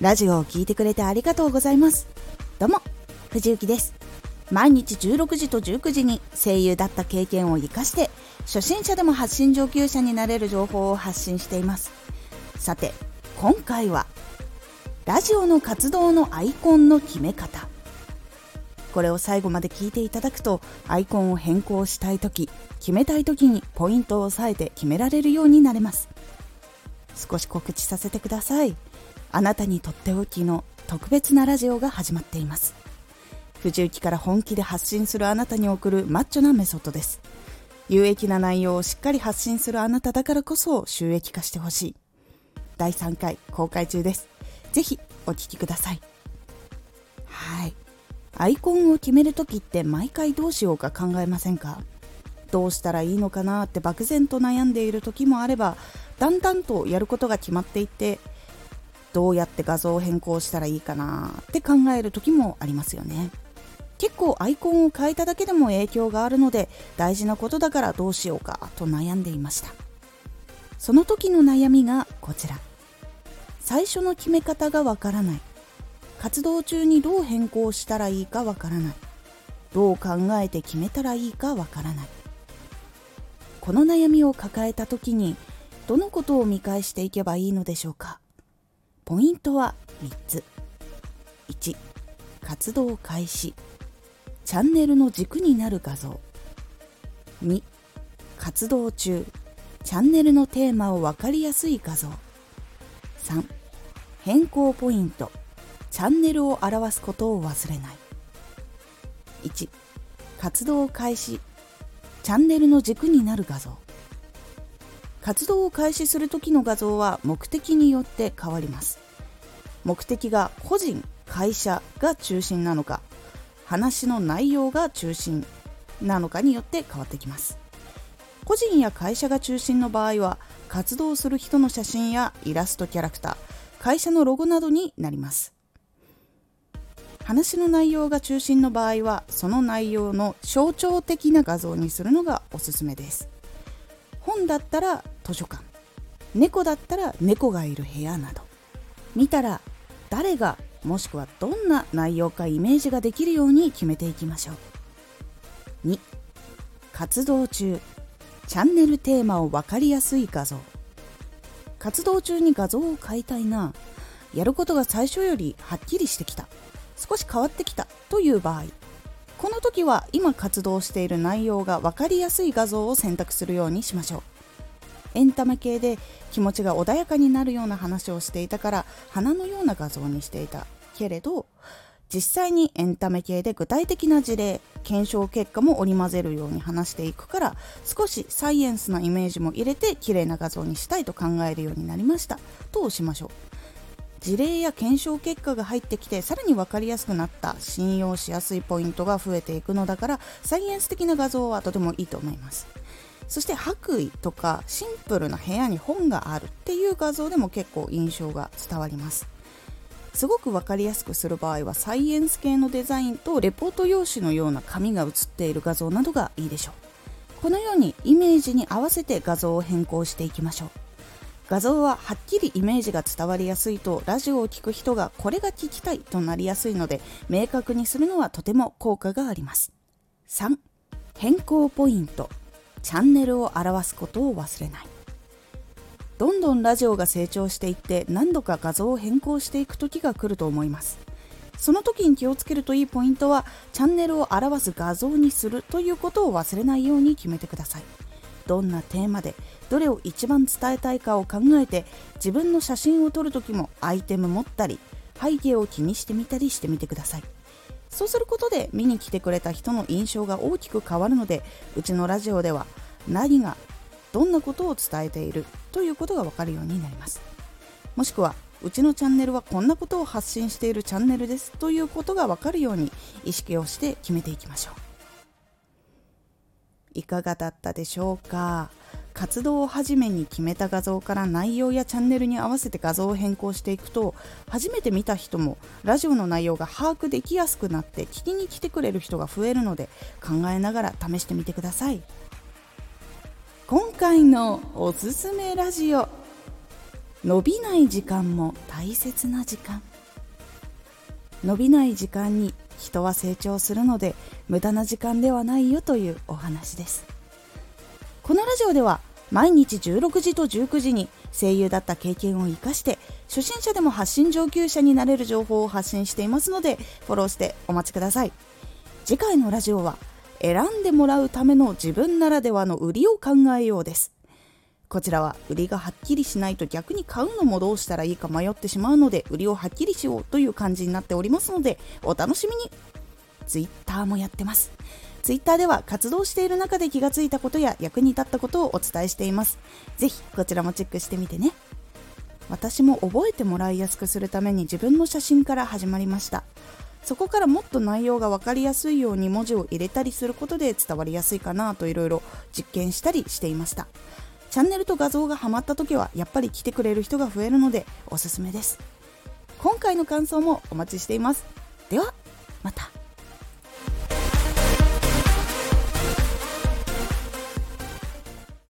ラジオを聴いてくれてありがとうございます。どうも藤幸です。毎日16時と19時に声優だった経験を活かして初心者でも発信上級者になれる情報を発信しています。さて今回はラジオの活動のアイコンの決め方。これを最後まで聞いていただくとアイコンを変更したい時決めたい時にポイントを押さえて決められるようになれます。少し告知させてください。あなたにとっておきの特別なラジオが始まっています。藤雪から本気で発信するあなたに送るマッチョなメソッドです。有益な内容をしっかり発信するあなただからこそ収益化してほしい。第3回公開中です。ぜひお聴きください。はい。アイコンを決めるときって毎回どうしようか考えませんか？どうしたらいいのかなって漠然と悩んでいる時もあればだんだんとやることが決まっていってどうやって画像を変更したらいいかなって考える時もありますよね。結構アイコンを変えただけでも影響があるので大事なことだからどうしようかと悩んでいました。その時の悩みがこちら。最初の決め方がわからない。活動中にどう変更したらいいかわからない。どう考えて決めたらいいかわからない。この悩みを抱えた時にどのことを見返していけばいいのでしょうか。ポイントは3つ。1活動開始。チャンネルの軸になる画像。2活動中。チャンネルのテーマを分かりやすい画像。3変更ポイント。チャンネルを表すことを忘れない。1活動開始。チャンネルの軸になる画像。活動を開始する時の画像は目的によって変わります。目的が個人会社が中心なのか話の内容が中心なのかによって変わってきます。個人や会社が中心の場合は活動する人の写真やイラストキャラクター会社のロゴなどになります。話の内容が中心の場合はその内容の象徴的な画像にするのがおすすめです。本だったら図書館。猫だったら猫がいる部屋など。見たら誰がもしくはどんな内容かイメージができるように決めていきましょう。2活動中。チャンネルテーマを分かりやすい画像。活動中に画像を変えたいな。やることが最初よりはっきりしてきた。少し変わってきたという場合。この時は今活動している内容が分かりやすい画像を選択するようにしましょう。エンタメ系で気持ちが穏やかになるような話をしていたから花のような画像にしていたけれど実際にエンタメ系で具体的な事例検証結果も織り交ぜるように話していくから少しサイエンスなイメージも入れて綺麗な画像にしたいと考えるようになりました。としましょう。事例や検証結果が入ってきてさらに分かりやすくなった信用しやすいポイントが増えていくのだからサイエンス的な画像はとてもいいと思います。そして白衣とかシンプルな部屋に本があるっていう画像でも結構印象が伝わります。すごく分かりやすくする場合はサイエンス系のデザインとレポート用紙のような紙が写っている画像などがいいでしょう。このようにイメージに合わせて画像を変更していきましょう。画像ははっきりイメージが伝わりやすいとラジオを聴く人がこれが聞きたいとなりやすいので明確にするのはとても効果があります。3変更ポイント。チャンネルを表すことを忘れない。どんどんラジオが成長していって何度か画像を変更していく時が来ると思います。その時に気をつけるといいポイントはチャンネルを表す画像にするということを忘れないように決めてください。どんなテーマでどれを一番伝えたいかを考えて自分の写真を撮る時もアイテム持ったり背景を気にしてみたりしてみてください。そうすることで見に来てくれた人の印象が大きく変わるのでうちのラジオでは何がどんなことを伝えているということがわかるようになります。もしくはうちのチャンネルはこんなことを発信しているチャンネルですということがわかるように意識をして決めていきましょう。いかがだったでしょうか？活動を始めに決めた画像から内容やチャンネルに合わせて画像を変更していくと初めて見た人もラジオの内容が把握できやすくなって聞きに来てくれる人が増えるので考えながら試してみてください。今回のおすすめラジオ伸びない時間も大切な時間。伸びない時間に人は成長するので無駄な時間ではないよというお話です。このラジオでは毎日16時と19時に声優だった経験を生かして初心者でも発信上級者になれる情報を発信していますのでフォローしてお待ちください。次回のラジオは選んでもらうための自分ならではの売りを考えようです。こちらは売りがはっきりしないと逆に買うのもどうしたらいいか迷ってしまうので売りをはっきりしようという感じになっておりますのでお楽しみに。Twitter もやってます。Twitter では活動している中で気がついたことや役に立ったことをお伝えしています。ぜひこちらもチェックしてみてね。私も覚えてもらいやすくするために自分の写真から始まりました。そこからもっと内容が分かりやすいように文字を入れたりすることで伝わりやすいかなといろいろ実験したりしていました。チャンネルと画像がハマった時はやっぱり来てくれる人が増えるのでおすすめです。今回の感想もお待ちしています。ではまた。